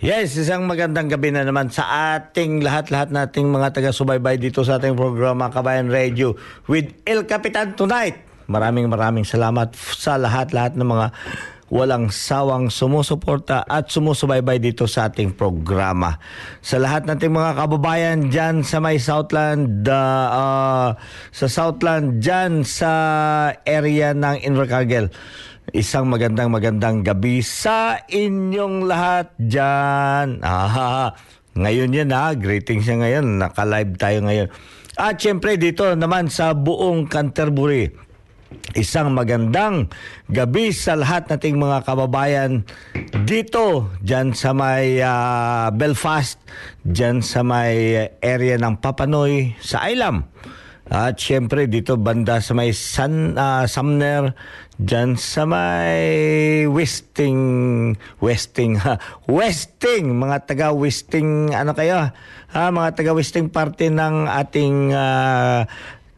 Yes, isang magandang gabi na naman sa ating lahat-lahat nating mga taga-subaybay dito sa ating programa Kabayan Radio with El Capitan tonight. Maraming maraming salamat sa lahat-lahat ng mga walang sawang sumusuporta at sumusubaybay dito sa ating programa. Sa lahat nating mga kababayan dyan sa may Southland, uh, uh, sa Southland, dyan sa area ng Invercargill. Isang magandang magandang gabi sa inyong lahat dyan. Ah, ngayon yan ha, greetings siya ngayon. Naka-live tayo ngayon. At syempre dito naman sa buong Canterbury. Isang magandang gabi sa lahat nating mga kababayan dito, dyan sa may uh, Belfast, dyan sa may area ng Papanoy, sa Ilam. At syempre dito banda sa may San, uh, Sumner, dyan sa may Westing, Westing, ha, Westing, mga taga Westing, ano kayo, ha, mga taga Westing party ng ating uh,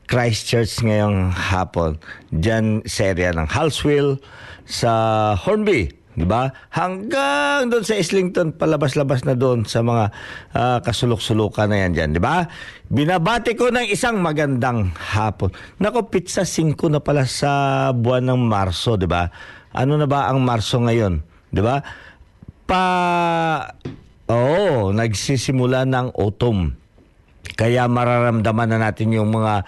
Christchurch ngayong hapon. Diyan sa area ng Halswell, sa Hornby, di ba? Hanggang doon sa Islington, palabas-labas na doon sa mga uh, kasulok-sulukan na yan dyan, di ba? Binabati ko ng isang magandang hapon. Nako, pizza 5 na pala sa buwan ng Marso, di ba? Ano na ba ang Marso ngayon? Di ba? Pa... Oh, nagsisimula ng autumn. Kaya mararamdaman na natin yung mga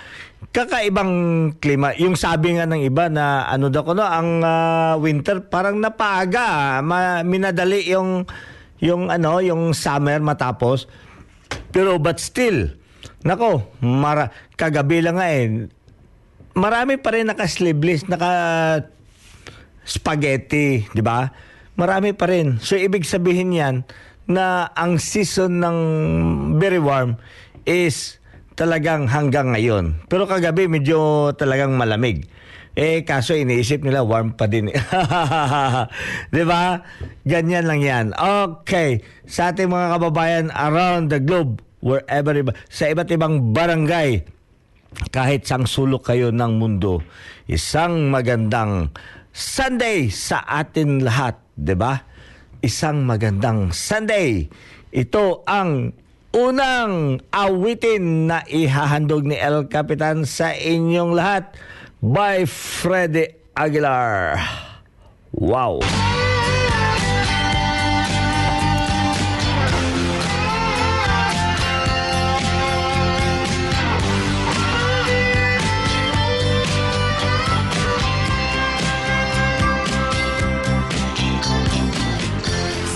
kakaibang klima. Yung sabi nga ng iba na ano daw ko no, ang uh, winter parang napaaga, ma- minadali yung yung ano, yung summer matapos. Pero but still, nako, mara, kagabi lang nga eh. Marami pa rin naka-sleeveless, naka spaghetti, di ba? Marami pa rin. So ibig sabihin yan na ang season ng very warm is talagang hanggang ngayon. Pero kagabi medyo talagang malamig. Eh kaso iniisip nila warm pa din. 'Di ba? Ganyan lang 'yan. Okay, sa ating mga kababayan around the globe, wherever sa iba't ibang barangay kahit sang sulok kayo ng mundo, isang magandang Sunday sa atin lahat, 'di ba? Isang magandang Sunday. Ito ang unang awitin na ihahandog ni El Capitan sa inyong lahat by Freddy Aguilar. Wow!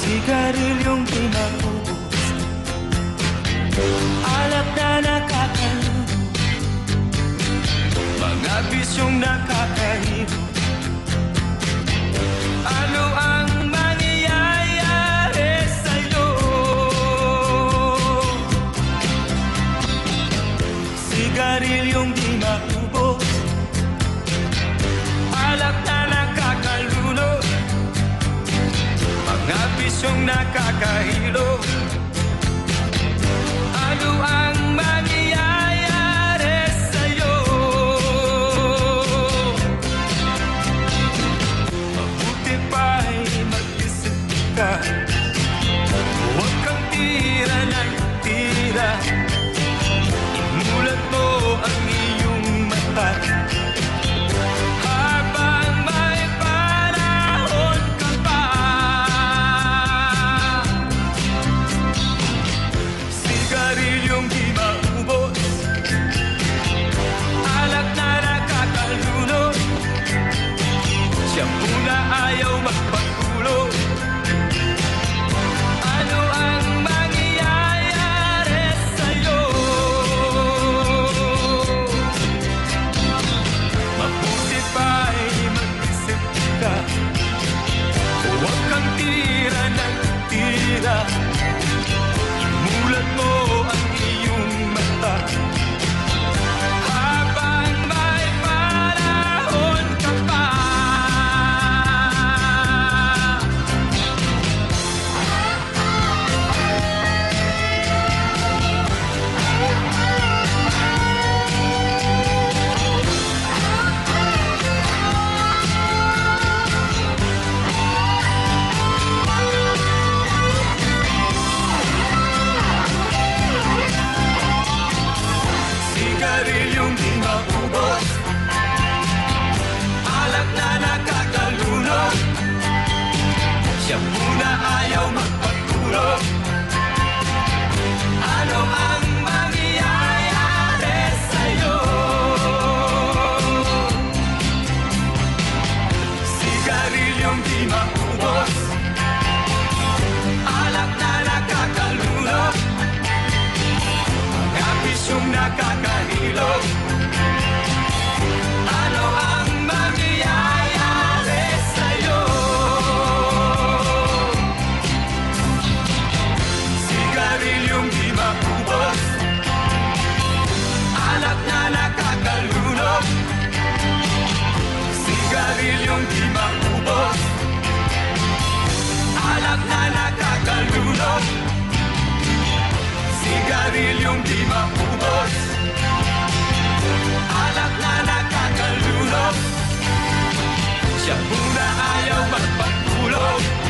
Sigarilyong maubos Alap na nakakaluno Mga bisyong Ano ang mangyayari sa'yo? Sigarilyong di maubos. Alap na nakakaluno mga bisyong nakakahilo Yeah. Alak na nakakalunod Sigarilyong di maubos. Alak na nakakalunod Shampoo na ayaw magpatulog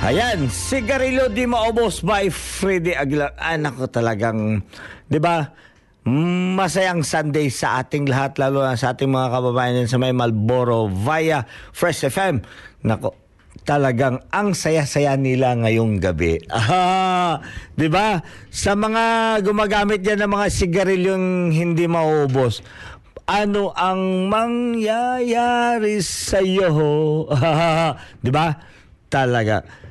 Ayan, Sigarilyo Di Maubos by Freddy Aguilar. Anak ko talagang, di ba, masayang Sunday sa ating lahat, lalo na sa ating mga kababayan sa may Malboro via Fresh FM. Nako, talagang ang saya-saya nila ngayong gabi. Ah, 'di ba? Sa mga gumagamit diyan ng mga sigarilyong hindi maubos, ano ang mangyayari sa iyo? 'Di ba? Talaga.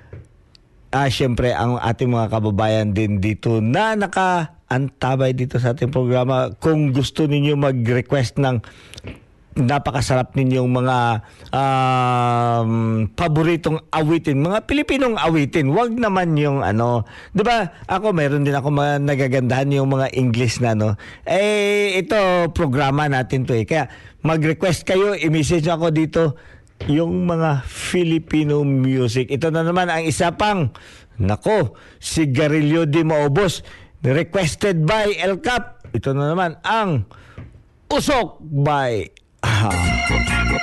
Ah, syempre ang ating mga kababayan din dito na naka antabay dito sa ating programa kung gusto ninyo mag-request ng napakasarap ninyong mga um, paboritong awitin, mga Pilipinong awitin. Wag naman yung ano, 'di ba? Ako meron din ako mga nagagandahan yung mga English na no. Eh ito programa natin to eh. Kaya mag-request kayo, i-message ako dito yung mga Filipino music. Ito na naman ang isa pang nako, Sigarilyo de Maubos requested by El Cap. Ito na naman ang Usok by Ah. Isip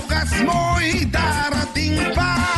bukas mo'y darating pa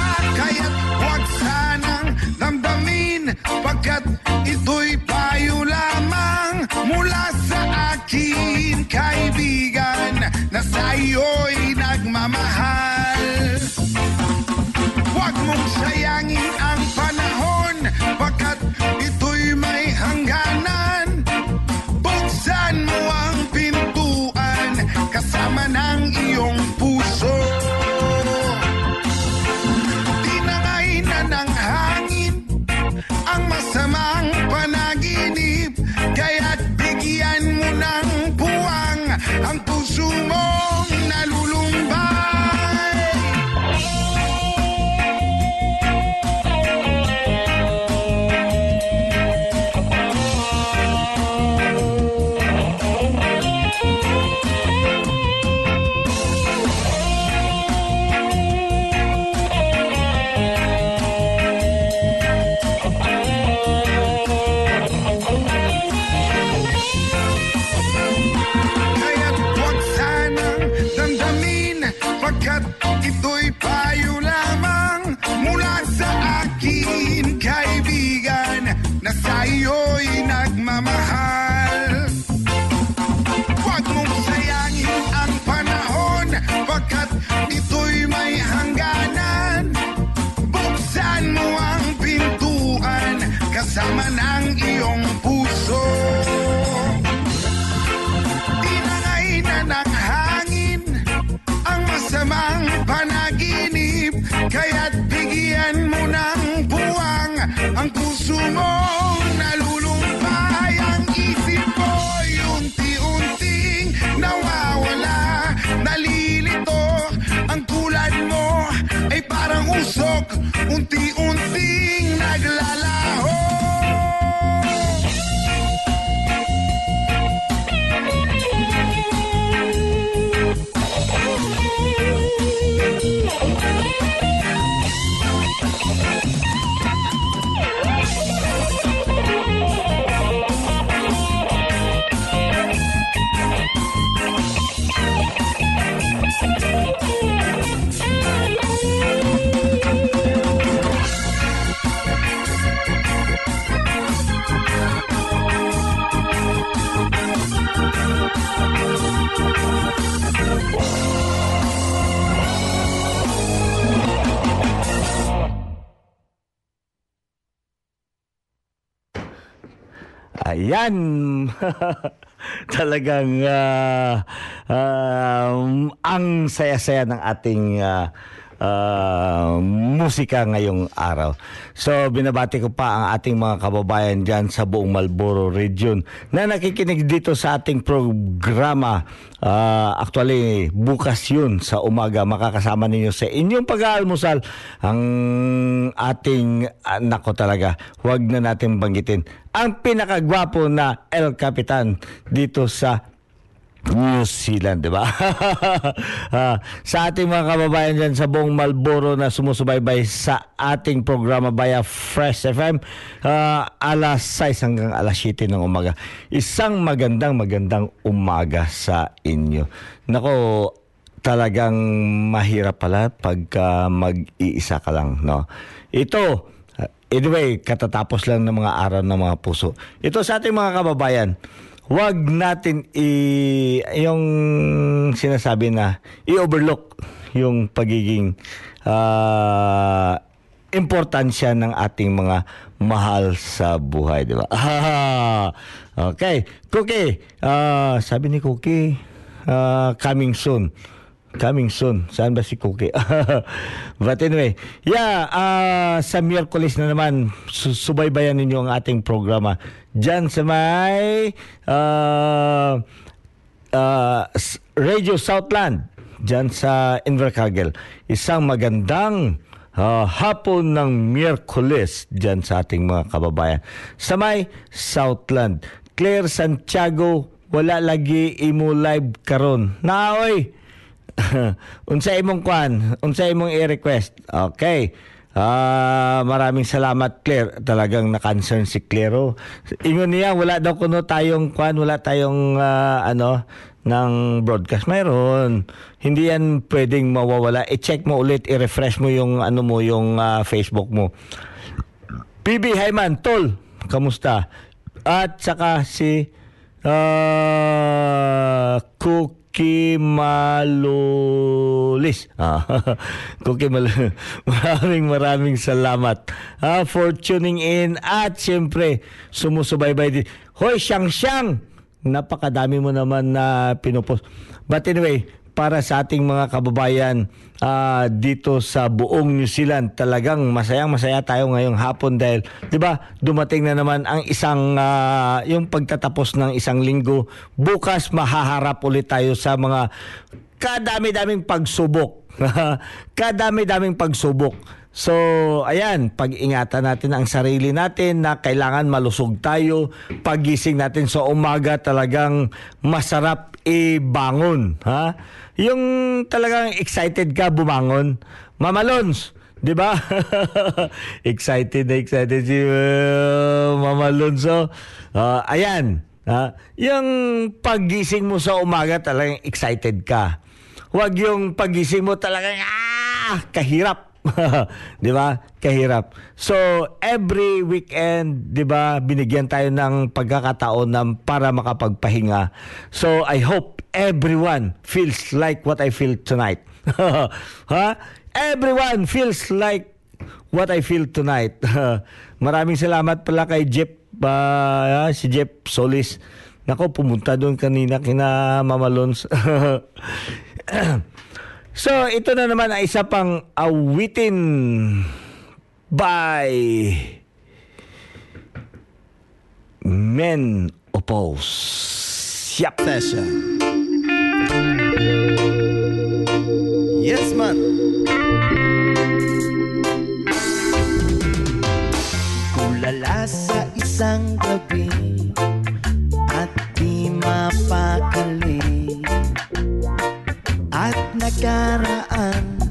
Ayan. Talagang ah, um, ang saya-saya ng ating ah, ah, musika ngayong araw. So binabati ko pa ang ating mga kababayan dyan sa buong Malboro region na nakikinig dito sa ating programa. Ah, actually, bukas yun sa umaga makakasama ninyo sa inyong pag-aalmusal ang ating, ah, nako talaga, wag na natin banggitin, ang pinakagwapo na El Capitan dito sa New Zealand, di ba? Ah, sa ating mga kababayan dyan sa buong Malboro na sumusubaybay sa ating programa via Fresh FM, ah, alas 6 hanggang alas 7 ng umaga. Isang magandang magandang umaga sa inyo. Nako, talagang mahirap pala pagka mag-iisa ka lang, no? Ito, uh, anyway, katatapos lang ng mga araw ng mga puso. Ito sa ating mga kababayan, wag natin i yung sinasabi na i-overlook yung pagiging ah, importansya ng ating mga mahal sa buhay, di ba? okay. Cookie, ah, sabi ni Cookie, ah, coming soon. Coming soon. Saan ba si Cookie? But anyway, yeah, ah, sa Miyerkules na naman, su- subaybayan ninyo ang ating programa. Diyan sa may ah, s- Radio Southland, diyan sa Invercargill. Isang magandang ah, hapon ng Miyerkules diyan sa ating mga kababayan. Sa may Southland, Claire Santiago, wala lagi imo live karon. Naoy, unsa imong kwan, unsa imong i-request. Okay. Ah, maraming salamat Claire. Talagang na-concern si Claire. oh. Ingon niya wala daw kuno tayong kwan, wala tayong ah, ano ng broadcast. Mayroon. Hindi yan pwedeng mawawala. I-check mo ulit, i-refresh mo yung ano mo, yung ah, Facebook mo. PB Hayman, Tol, kamusta? At saka si ah, Cookie Malulis. Ah, Cookie Malulis. Maraming maraming salamat ah, for tuning in at siyempre sumusubaybay din. Hoy, siyang siyang! Napakadami mo naman na pinupost. But anyway, para sa ating mga kababayan ah, dito sa buong New Zealand. Talagang masayang masaya tayo ngayong hapon dahil 'di ba dumating na naman ang isang ah, yung pagtatapos ng isang linggo. Bukas mahaharap ulit tayo sa mga kadami-daming pagsubok. kadami-daming pagsubok. So, ayan, pag-ingatan natin ang sarili natin na kailangan malusog tayo. Pagising natin sa umaga talagang masarap ibangon. Ha? Yung talagang excited ka bumangon. Mama Lons, di ba? excited na excited si uh, Mama Lonzo. Ah, ayan, ha? yung pagising mo sa umaga talagang excited ka. Huwag yung pagising mo talagang ah, kahirap. 'Di ba? Kahirap. So every weekend, 'di ba, binigyan tayo ng pagkakataon na para makapagpahinga. So I hope everyone feels like what I feel tonight. ha? Everyone feels like what I feel tonight. Maraming salamat pala kay Jeff ah, si Jeff Solis. Nako, pumunta doon kanina kina Mama Lons. So, ito na naman ay isa pang awitin by Men Oppose. Yep. Session. Yes, man. Kulala sa isang gabi at di mapakali at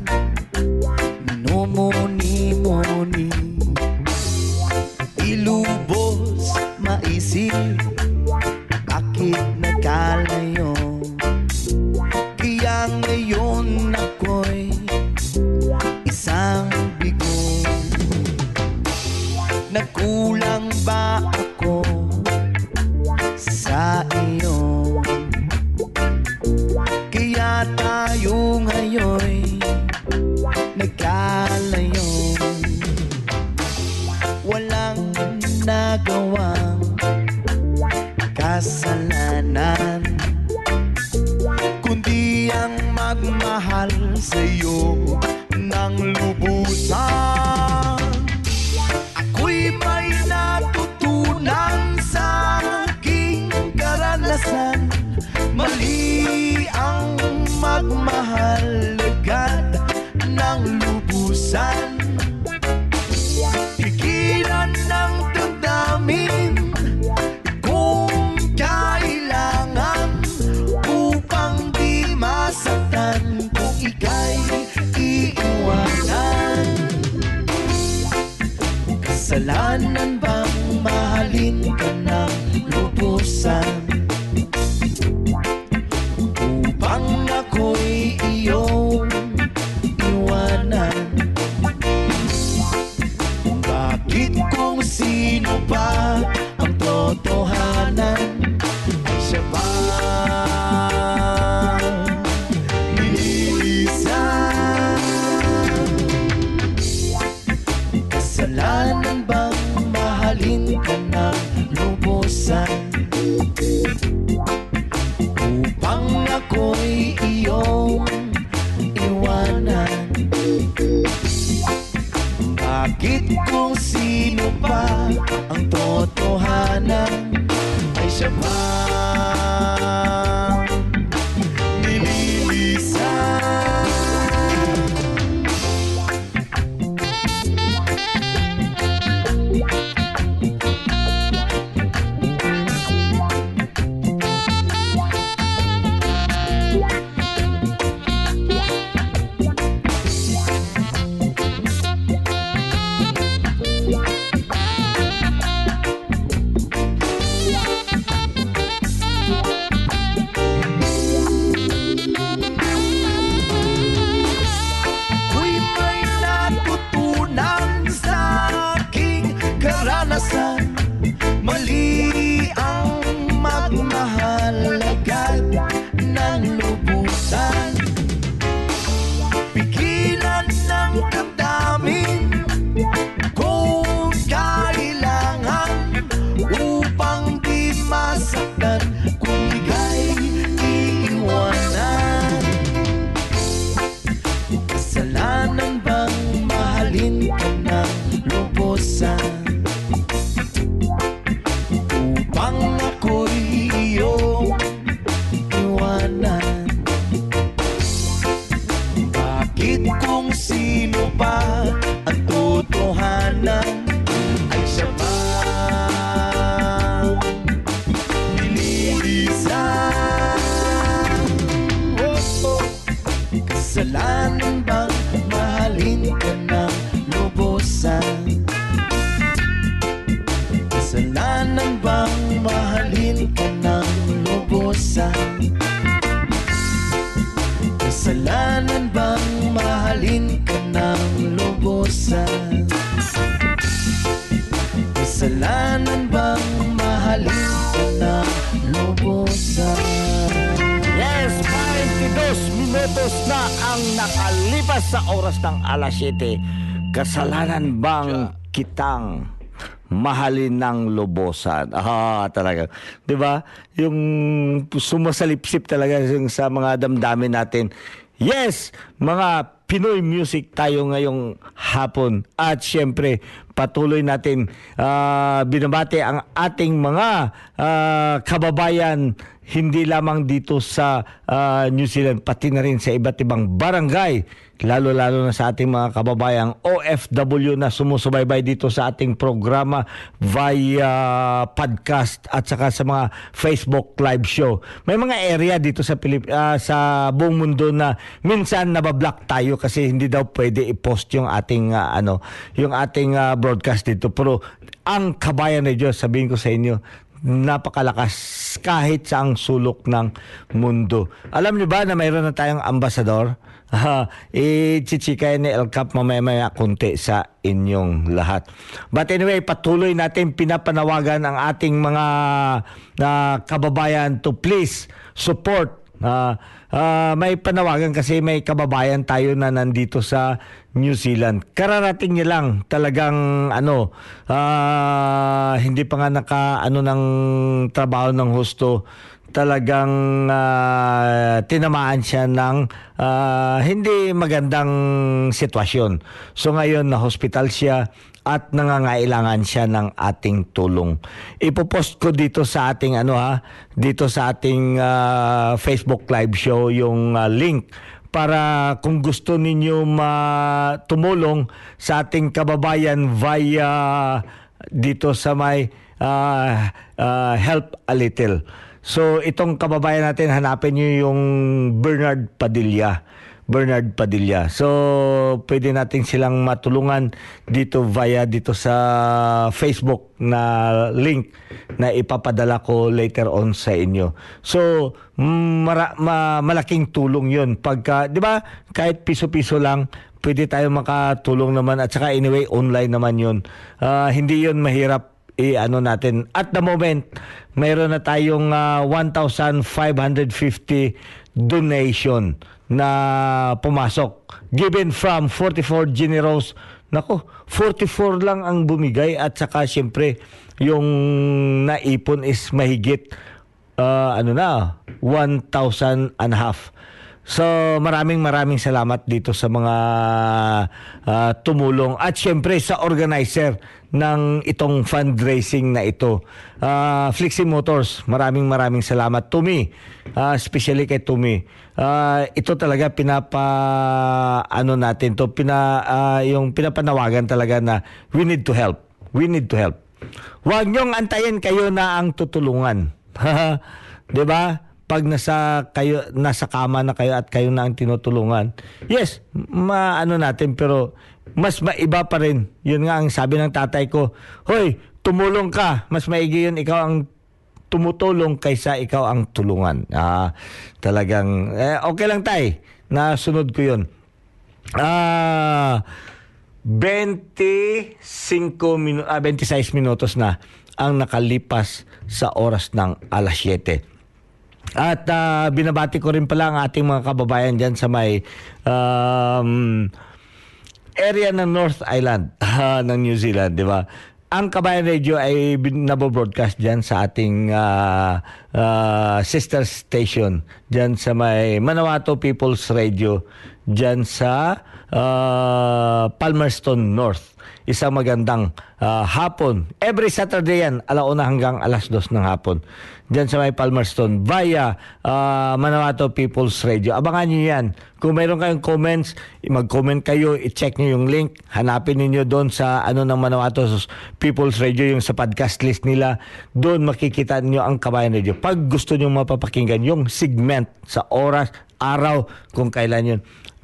Kasalanan bang kitang mahalin ng lubosan? Ah, talaga. 'Di ba? Yung sumasalipsip talaga yung sa mga damdamin natin. Yes, mga Pinoy music tayo ngayong hapon. At syempre, patuloy natin ah, binabati ang ating mga ah, kababayan hindi lamang dito sa ah, New Zealand, pati na rin sa iba't ibang barangay, lalo-lalo na sa ating mga kababayang OFW na sumusubaybay dito sa ating programa via podcast at saka sa mga Facebook live show. May mga area dito sa Pilip ah, sa buong mundo na minsan nabablock tayo kasi hindi daw pwede i-post yung ating ah, ano, yung ating ah, broadcast dito. Pero ang kabayan na Diyos, sabihin ko sa inyo, napakalakas kahit sa ang sulok ng mundo. Alam niyo ba na mayroon na tayong ambasador? Ha, i-chichikay ni El Cap mamaya-maya kunti sa inyong lahat. But anyway, patuloy natin pinapanawagan ang ating mga na kababayan to please support Ah, ah, may panawagan kasi may kababayan tayo na nandito sa New Zealand. Kararating niya lang talagang ano ah, hindi pa nga naka ano ng trabaho ng husto talagang ah, tinamaan siya ng ah, hindi magandang sitwasyon. So ngayon na hospital siya at nangangailangan siya ng ating tulong. Ipopost ko dito sa ating ano ha, dito sa ating ah, Facebook live show yung ah, link para kung gusto ninyo ma tumulong sa ating kababayan via dito sa may ah, ah, help a little. So itong kababayan natin hanapin niyo yung Bernard Padilla. Bernard Padilla. So, pwede natin silang matulungan dito via dito sa Facebook na link na ipapadala ko later on sa inyo. So, mara, ma, malaking tulong yun. Pagka, di ba, kahit piso-piso lang, pwede tayo makatulong naman. At saka anyway, online naman yun. Ah, hindi yun mahirap i-ano natin. At the moment, mayroon na tayong ah, 1,550 donation na pumasok. Given from 44 generous. Nako, 44 lang ang bumigay at saka siyempre yung naipon is mahigit ah, ano na, 1,000 and a half. So maraming maraming salamat dito sa mga ah, tumulong at syempre sa organizer ng itong fundraising na ito. Ah, Flixie Motors, maraming maraming salamat. Tumi, ah, especially kay Tumi. Ah, ito talaga pinapa ano natin to pina ah, yung pinapanawagan talaga na we need to help. We need to help. Huwag niyong antayin kayo na ang tutulungan. 'Di ba? Pag nasa kayo nasa kama na kayo at kayo na ang tinutulungan. Yes, maano natin pero mas maiba pa rin. Yun nga ang sabi ng tatay ko, "Hoy, tumulong ka. Mas maigi yun ikaw ang tumutulong kaysa ikaw ang tulungan." Ah, talagang eh, okay lang tay. Nasunod ko yun. Ah, 25 minu- ah, 26 minutos na ang nakalipas sa oras ng alas 7. At ah, binabati ko rin pala ang ating mga kababayan dyan sa may um, area ng North Island ah, ng New Zealand, di ba? Ang Kabayan Radio ay nabo-broadcast dyan sa ating ah, ah, sister station dyan sa may Manawato People's Radio dyan sa ah, Palmerston North. Isang magandang ah, hapon. Every Saturday yan, alauna hanggang alas dos ng hapon. Diyan sa may Palmerston via ah, Manawato People's Radio. Abangan nyo yan. Kung mayroon kayong comments, mag-comment kayo, i-check nyo yung link. Hanapin niyo doon sa ano ng Manawato People's Radio, yung sa podcast list nila. Doon makikita niyo ang Kabayan Radio. Pag gusto nyo mapapakinggan yung segment sa oras, araw, kung kailan yun,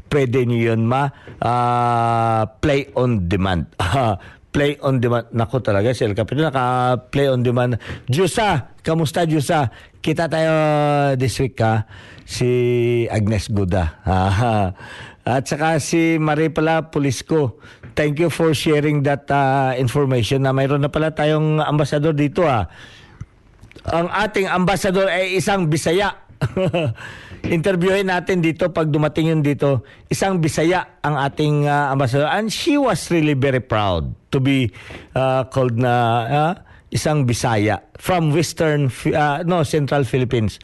pwede nyo yun ma ah, play on demand. play on demand. Nako talaga si El Capito naka play on demand. Jusa, kamusta Jusa? Kita tayo this week ka si Agnes Guda. Ah, At saka si Marie pala Pulisco. Thank you for sharing that ah, information na mayroon na pala tayong ambasador dito ah. Ang ating ambasador ay isang Bisaya. Interviewin natin dito pag dumating yun dito. Isang Bisaya ang ating ah, ambassador. And she was really very proud to be ah, called na ah, isang Bisaya from Western, ah, no, Central Philippines.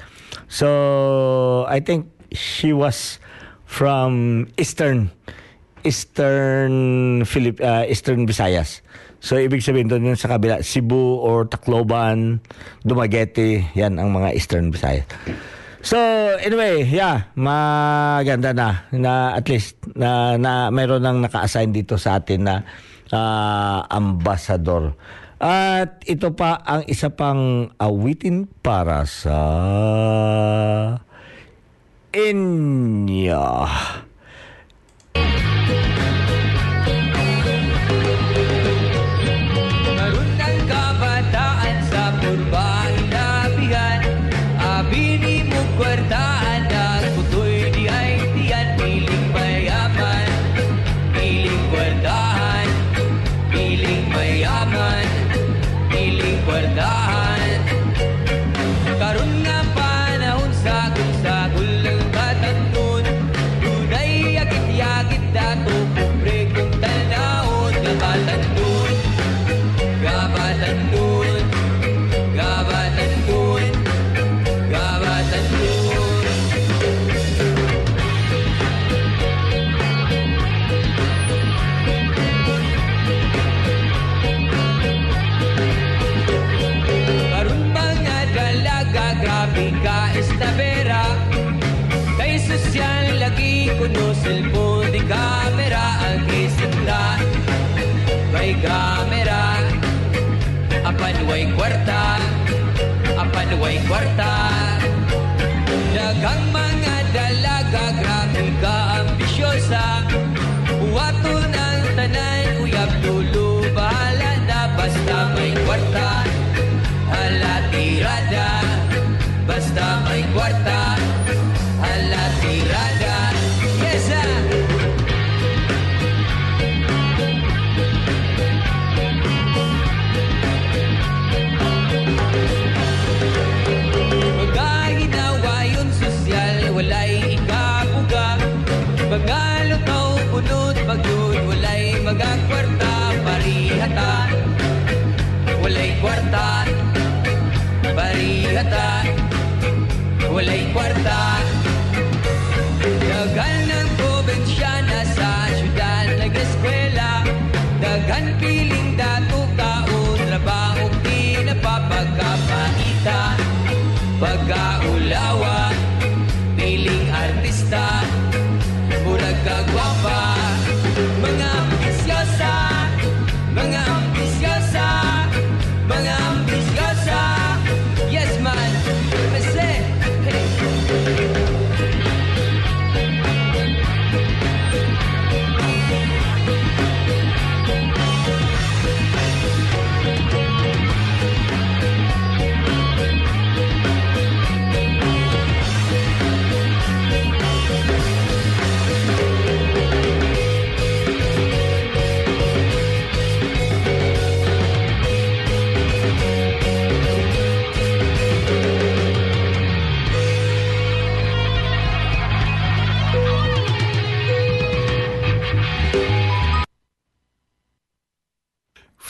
So, I think she was from Eastern Eastern Philip ah, Eastern Visayas. So ibig sabihin doon yun sa kabila Cebu or Tacloban, Dumaguete, yan ang mga Eastern Visayas. So anyway, yeah, maganda na na at least na, na mayroon nang naka-assign dito sa atin na ah, ambassador. At ito pa ang isa pang awitin para sa inyo. apanway kwarta, apanway kwarta. Dagang mga dalaga, grabe ka ambisyosa. Buwato ng tanan, uyab tulo, bahala na. Basta may kwarta, halatirada. Basta may kwarta. Yucatán, huele y cuartán.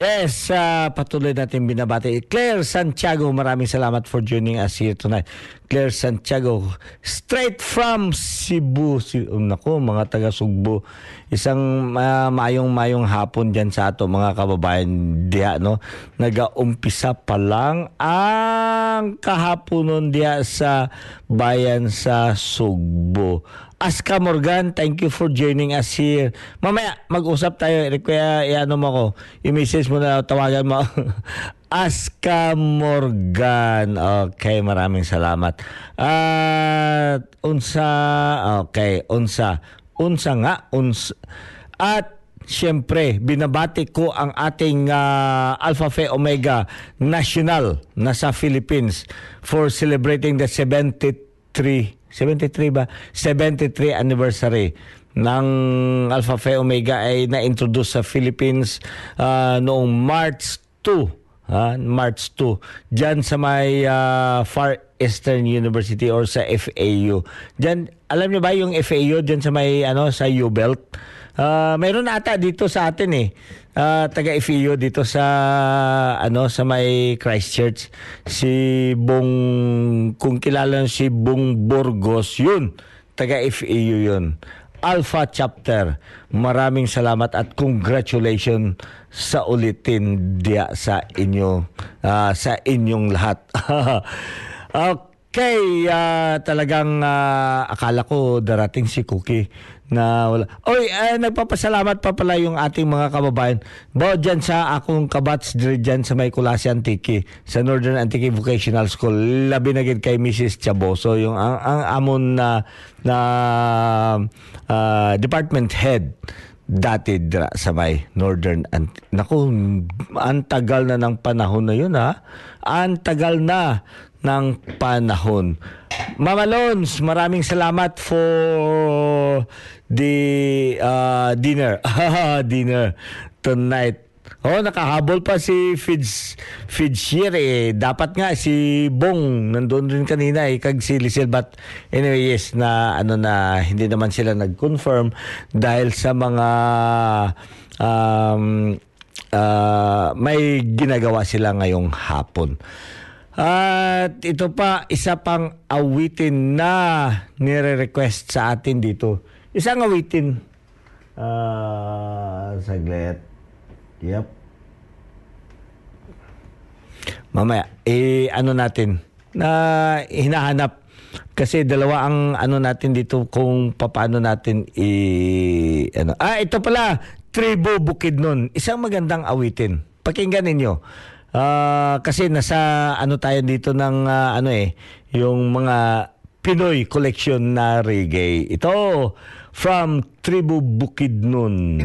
Yes, ah, patuloy natin binabati. Claire Santiago, maraming salamat for joining us here tonight. Claire Santiago, straight from Cebu. Si, oh, naku, mga taga Sugbo. Isang ah, mayong-mayong hapon dyan sa ato mga kababayan diya, no? Nagaumpisa pa lang ang kahaponon diya sa bayan sa Sugbo. Aska Morgan, thank you for joining us here. Mamaya, mag-usap tayo. Kaya, i-ano mo ako. I-message mo na, tawagan mo. Aska Morgan. Okay, maraming salamat. At, unsa, okay, unsa. Unsa nga, unsa. At, Siyempre, binabati ko ang ating ah, Alpha Phi Omega National na sa Philippines for celebrating the 73 73 ba? 73 anniversary ng Alpha Phi Omega ay na-introduce sa Philippines ah, noong March 2. ha? March 2. Diyan sa may ah, Far Eastern University or sa FAU. Diyan, alam niyo ba yung FAU diyan sa may ano sa U-Belt? Ah, mayroon ata dito sa atin eh. Ah, taga FEU dito sa ano sa may Christchurch. Si Bong kung kilala si Bong Burgos yun. Taga FEU yun. Alpha Chapter. Maraming salamat at congratulations sa ulitin dia sa inyo ah, sa inyong lahat. Okay, ah, talagang ah, akala ko darating si Cookie na wala. Oy, eh, nagpapasalamat pa pala yung ating mga kababayan. Bo dyan sa akong kabats dyan sa may Kulasi Antique sa Northern Antique Vocational School. Labi na kay Mrs. Chaboso yung ang, ang amon na na ah, department head dati dira sa may Northern Ant Naku, ang tagal na ng panahon na yun ha. Ang tagal na ng panahon. Mama Lons, maraming salamat for the uh, dinner. dinner tonight. Oh, nakahabol pa si Fids Fidshier eh. Dapat nga si Bong nandoon rin kanina eh kag si Lisel but anyway yes na ano na hindi naman sila nag-confirm dahil sa mga um, ah, may ginagawa sila ngayong hapon. At ito pa, isa pang awitin na nire-request sa atin dito. Isang awitin. Ah, saglit. Yep. Mamaya, eh, ano natin, na hinahanap. Kasi dalawa ang ano natin dito kung paano natin i ano. Ah, ito pala, Tribo Bukidnon. Isang magandang awitin. Pakinggan ninyo. Ah, kasi nasa ano tayo dito ng ah, ano eh, yung mga Pinoy collection na reggae. Ito from Tribu Bukidnon.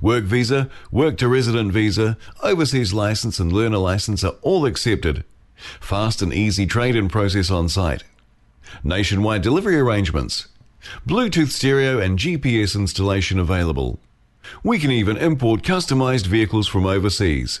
Work visa, work to resident visa, overseas license, and learner license are all accepted. Fast and easy trade in process on site. Nationwide delivery arrangements. Bluetooth stereo and GPS installation available. We can even import customized vehicles from overseas.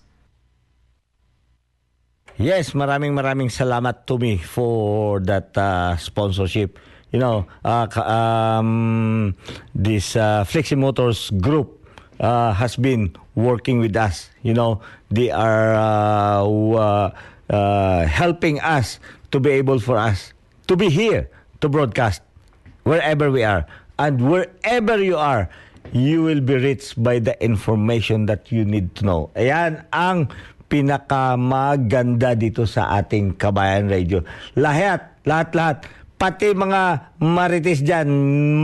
Yes, maraming maraming salamat to me for that uh, sponsorship. You know, uh, um, this uh, Flexi Motors group uh, has been working with us. You know, they are uh, uh, uh, helping us to be able for us to be here to broadcast wherever we are and wherever you are you will be reached by the information that you need to know. Ayan ang pinakamaganda dito sa ating Kabayan Radio. Lahat, lahat-lahat, pati mga marites dyan,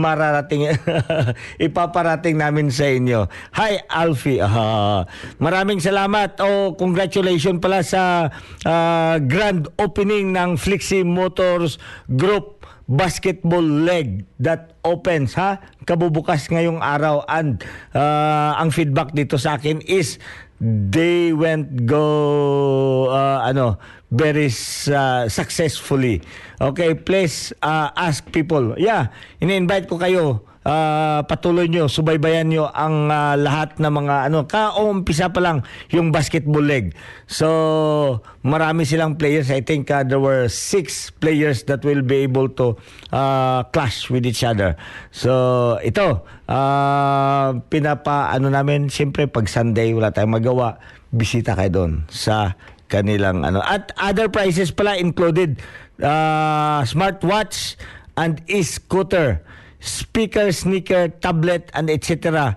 mararating, ipaparating namin sa inyo. Hi, Alfie. Ah, maraming salamat. Oh, congratulations pala sa ah, grand opening ng Flexi Motors Group basketball leg that opens ha kabubukas ngayong araw and uh, ang feedback dito sa akin is they went go uh, ano very uh, successfully. Okay please uh, ask people. Yeah ini-invite ko kayo uh, patuloy nyo, subaybayan nyo ang uh, lahat ng mga ano, kaumpisa pa lang yung basketball leg. So, marami silang players. I think uh, there were six players that will be able to uh, clash with each other. So, ito, uh, pinapa, ano namin, siyempre pag Sunday, wala tayong magawa, bisita kayo doon sa kanilang ano. At other prices pala included, uh, smartwatch and e-scooter speaker, sneaker, tablet, and etc.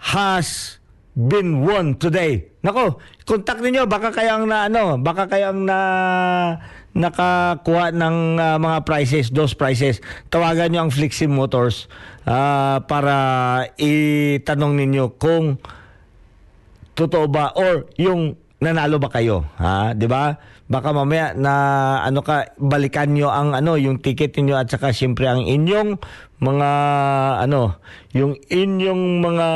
has been won today. Nako, contact ninyo baka kayang na ano, baka kayang na nakakuha ng ah, mga prices, those prices. Tawagan niyo ang Flexi Motors ah, para itanong ninyo kung totoo ba or yung nanalo ba kayo ha 'di ba baka mamaya na ano ka balikan nyo ang ano yung ticket niyo at saka siyempre ang inyong mga ano yung inyong mga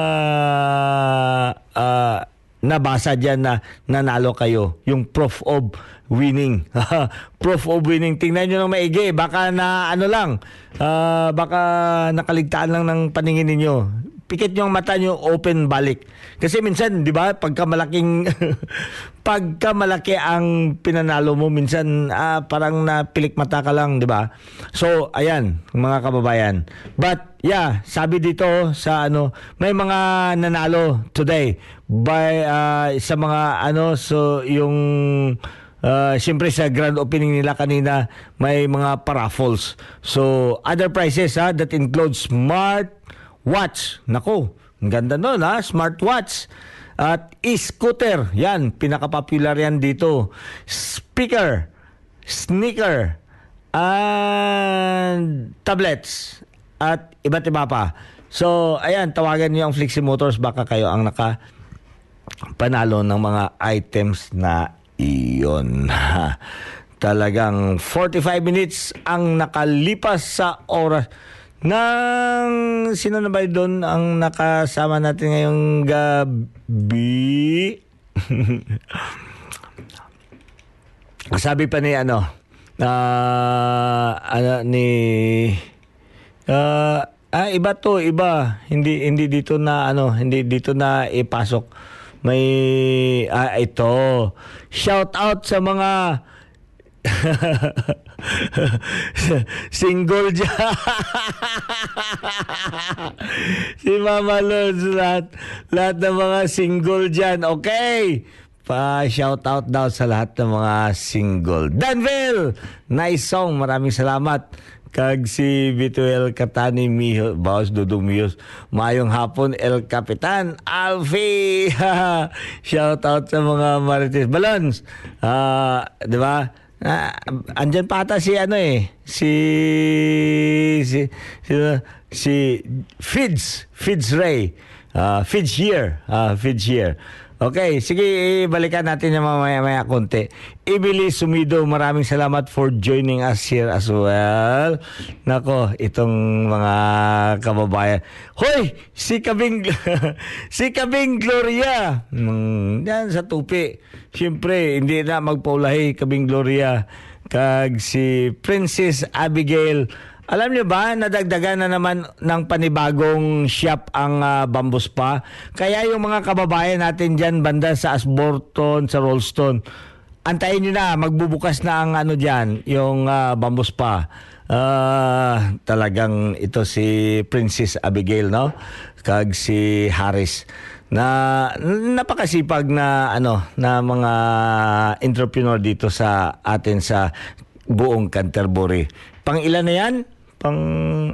ah, nabasa diyan na nanalo kayo yung proof of winning. Proof of winning. Tingnan niyo ng maigi. Baka na ano lang ah, baka nakaligtaan lang ng paningin ninyo. Pikit yung mata nyo open balik. Kasi minsan, di ba, pagka malaking, pagka malaki ang pinanalo mo, minsan ah, parang napilik mata ka lang, di ba? So, ayan, mga kababayan. But, yeah, sabi dito sa ano, may mga nanalo today by ah, sa mga ano, so yung Uh, Siyempre sa grand opening nila kanina may mga paraffles. So other prices ha that includes smart watch. Nako, ang ganda nun ha, smartwatch. At e-scooter, yan, pinaka-popular yan dito. Speaker, sneaker, and tablets, at iba't iba pa. So, ayan, tawagan niyo ang Flexi Motors, baka kayo ang naka panalo ng mga items na iyon. Talagang 45 minutes ang nakalipas sa oras ng sino na ba doon ang nakasama natin ngayong gabi? Sabi pa ni ano, ah, ano ni ah, Ah, iba to, iba. Hindi hindi dito na ano, hindi dito na ipasok. May ah, ito. Shout out sa mga single dyan. si Mama Lods, lahat, lahat ng mga single dyan. Okay. Pa shout out daw sa lahat ng mga single. Danville! Nice song. Maraming salamat. Kag si Vituel Katani Miho, Baos Dudong Miyos. Mayong hapon, El Capitan Alfie! shout out sa mga Marites Balons. Ah, di ba? Ah, andyan pa ata si ano eh, si si si, si Fids, Fids Ray. Uh, Fids here, uh, Fids here. Okay, sige, balikan natin yung mamaya-maya konti. Emily Sumido, maraming salamat for joining us here as well. Nako, itong mga kababayan. Hoy, si Kabing, si Kabing Gloria. Mm, yan sa tupi. Siyempre, hindi na magpaulahi Kabing Gloria. Kag si Princess Abigail alam niyo ba, nadagdagan na naman ng panibagong shop ang uh, Bamboo Spa. Kaya yung mga kababayan natin dyan, banda sa Asborton, sa Rollston, antayin niyo na, magbubukas na ang ano dyan, yung uh, Bamboo Spa. Uh, talagang ito si Princess Abigail, no? Kag si Harris na napakasipag na ano na mga entrepreneur dito sa atin sa buong Canterbury. Pang ilan na yan? Pang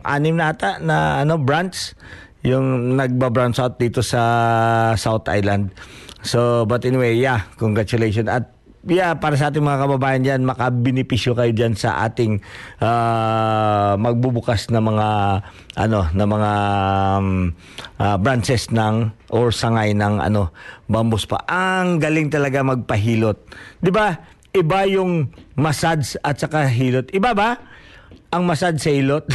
anim na ata na ano branch yung nagba-branch out dito sa South Island. So but anyway, yeah, congratulations at yeah, para sa ating mga kababayan diyan, makabinipisyo kayo diyan sa ating uh, magbubukas na mga ano, na mga um, uh, branches ng or sangay ng ano, bambus pa. Ang galing talaga magpahilot. 'Di ba? Iba yung massage at saka hilot. Iba ba? Ang masad sa hilot.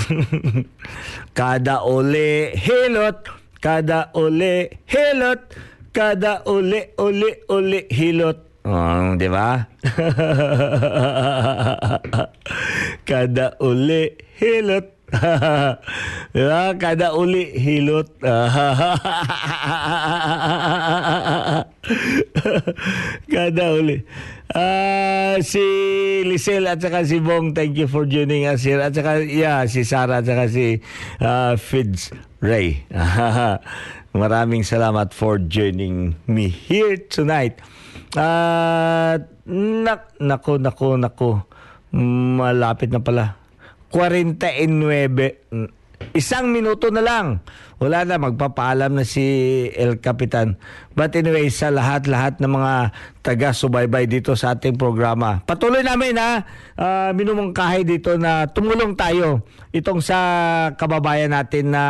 kada uli hilot, kada uli hilot, kada uli uli uli hilot. Oh, di ba? kada uli hilot. di ba? Kada uli hilot. kada uli. Ah, si Lisel at saka si Bong, thank you for joining us here. At saka, yeah, si Sarah at saka si uh, Fids Ray. Maraming salamat for joining me here tonight. At, uh, nak, nako, nako, nako. Malapit na pala. 49. Isang minuto na lang. Wala na, magpapaalam na si El Capitan. But anyway, sa lahat-lahat ng mga taga-subaybay dito sa ating programa, patuloy namin ha, uh, minumungkahay dito na tumulong tayo itong sa kababayan natin na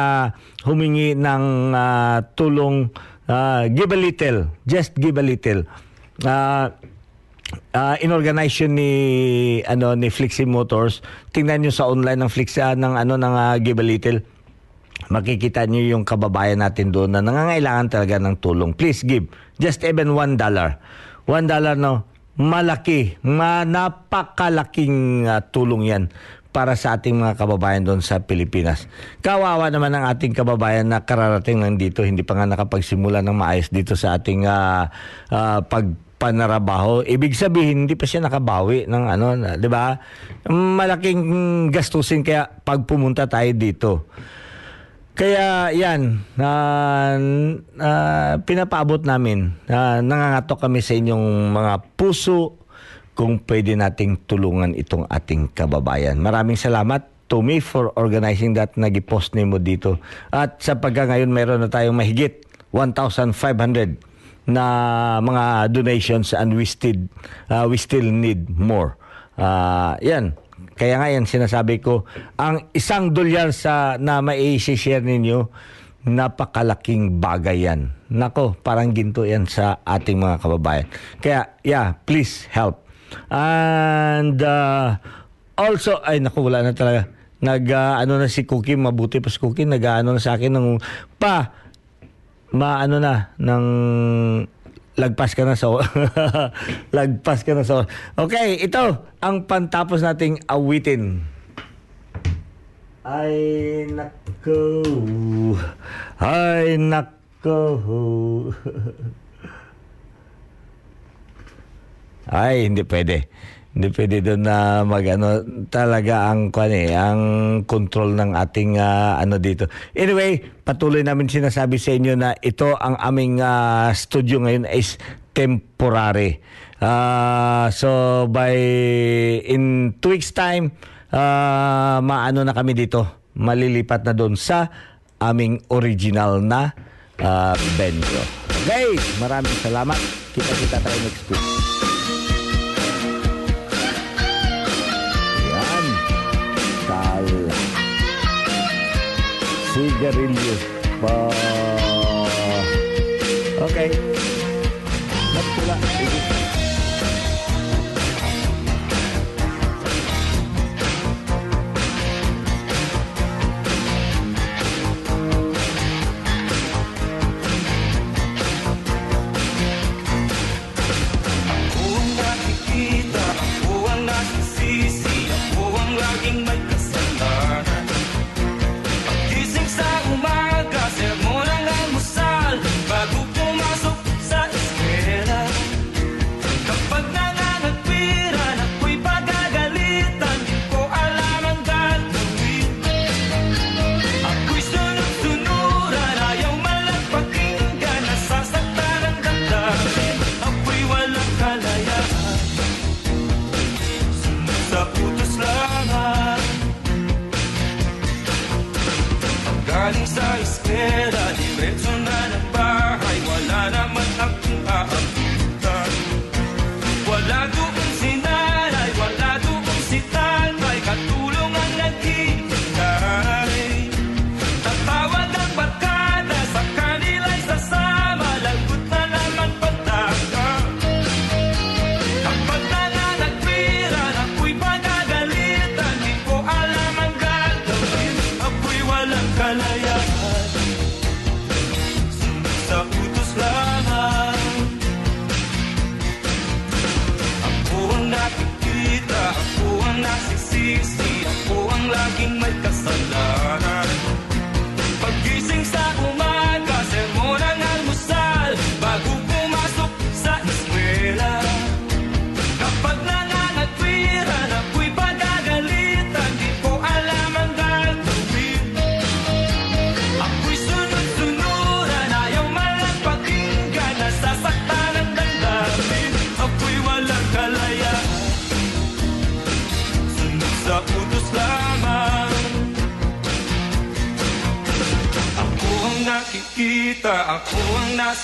humingi ng uh, tulong, uh, give a little, just give a little. Uh, uh, inorganize yun ni ano ni Flixie Motors. Tingnan niyo sa online ng Flixie uh, ng ano ng uh, Give a Little. Makikita niyo yung kababayan natin doon na nangangailangan talaga ng tulong. Please give just even one dollar. One dollar no, malaki, ma napakalaking uh, tulong yan para sa ating mga kababayan doon sa Pilipinas. Kawawa naman ang ating kababayan na kararating lang dito, hindi pa nga nakapagsimula ng maayos dito sa ating uh, uh, pag panarabaho. Ibig sabihin, hindi pa siya nakabawi ng ano, 'di ba? Malaking gastusin kaya pag pumunta tayo dito. Kaya yan, uh, uh, pinapaabot namin. Uh, nangangatok kami sa inyong mga puso kung pwede nating tulungan itong ating kababayan. Maraming salamat to me for organizing that nagipost ni mo dito. At sa pagka ngayon mayroon na tayong mahigit 1,500 na mga donations and we still uh, we still need more. Uh, yan. Kaya nga yan sinasabi ko, ang isang dolyar sa na mai-share ninyo, napakalaking bagay yan. Nako, parang ginto yan sa ating mga kababayan. Kaya, yeah, please help. And uh, also, ay naku, wala na talaga. Nag, uh, ano na si Cookie, mabuti pa si Cookie, nag, ano na sa akin, ng, pa, maano na, ng lagpas ka na sa lagpas ka na sa Okay, ito ang pantapos nating awitin. Ay, nako. Ay, nako. Ay, hindi pwede. Hindi pwede doon na magano talaga ang kwan eh, ang control ng ating ah, ano dito. Anyway, patuloy namin sinasabi sa inyo na ito ang aming ah, studio ngayon is temporary. Ah, so by in two weeks time, ah, maano na kami dito. Malilipat na doon sa aming original na ah, venue. Okay, maraming salamat. Kita-kita tayo next week. Sigarilyo pa. Okay.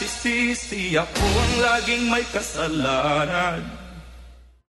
Nasisisi, ako ang laging may kasalanan.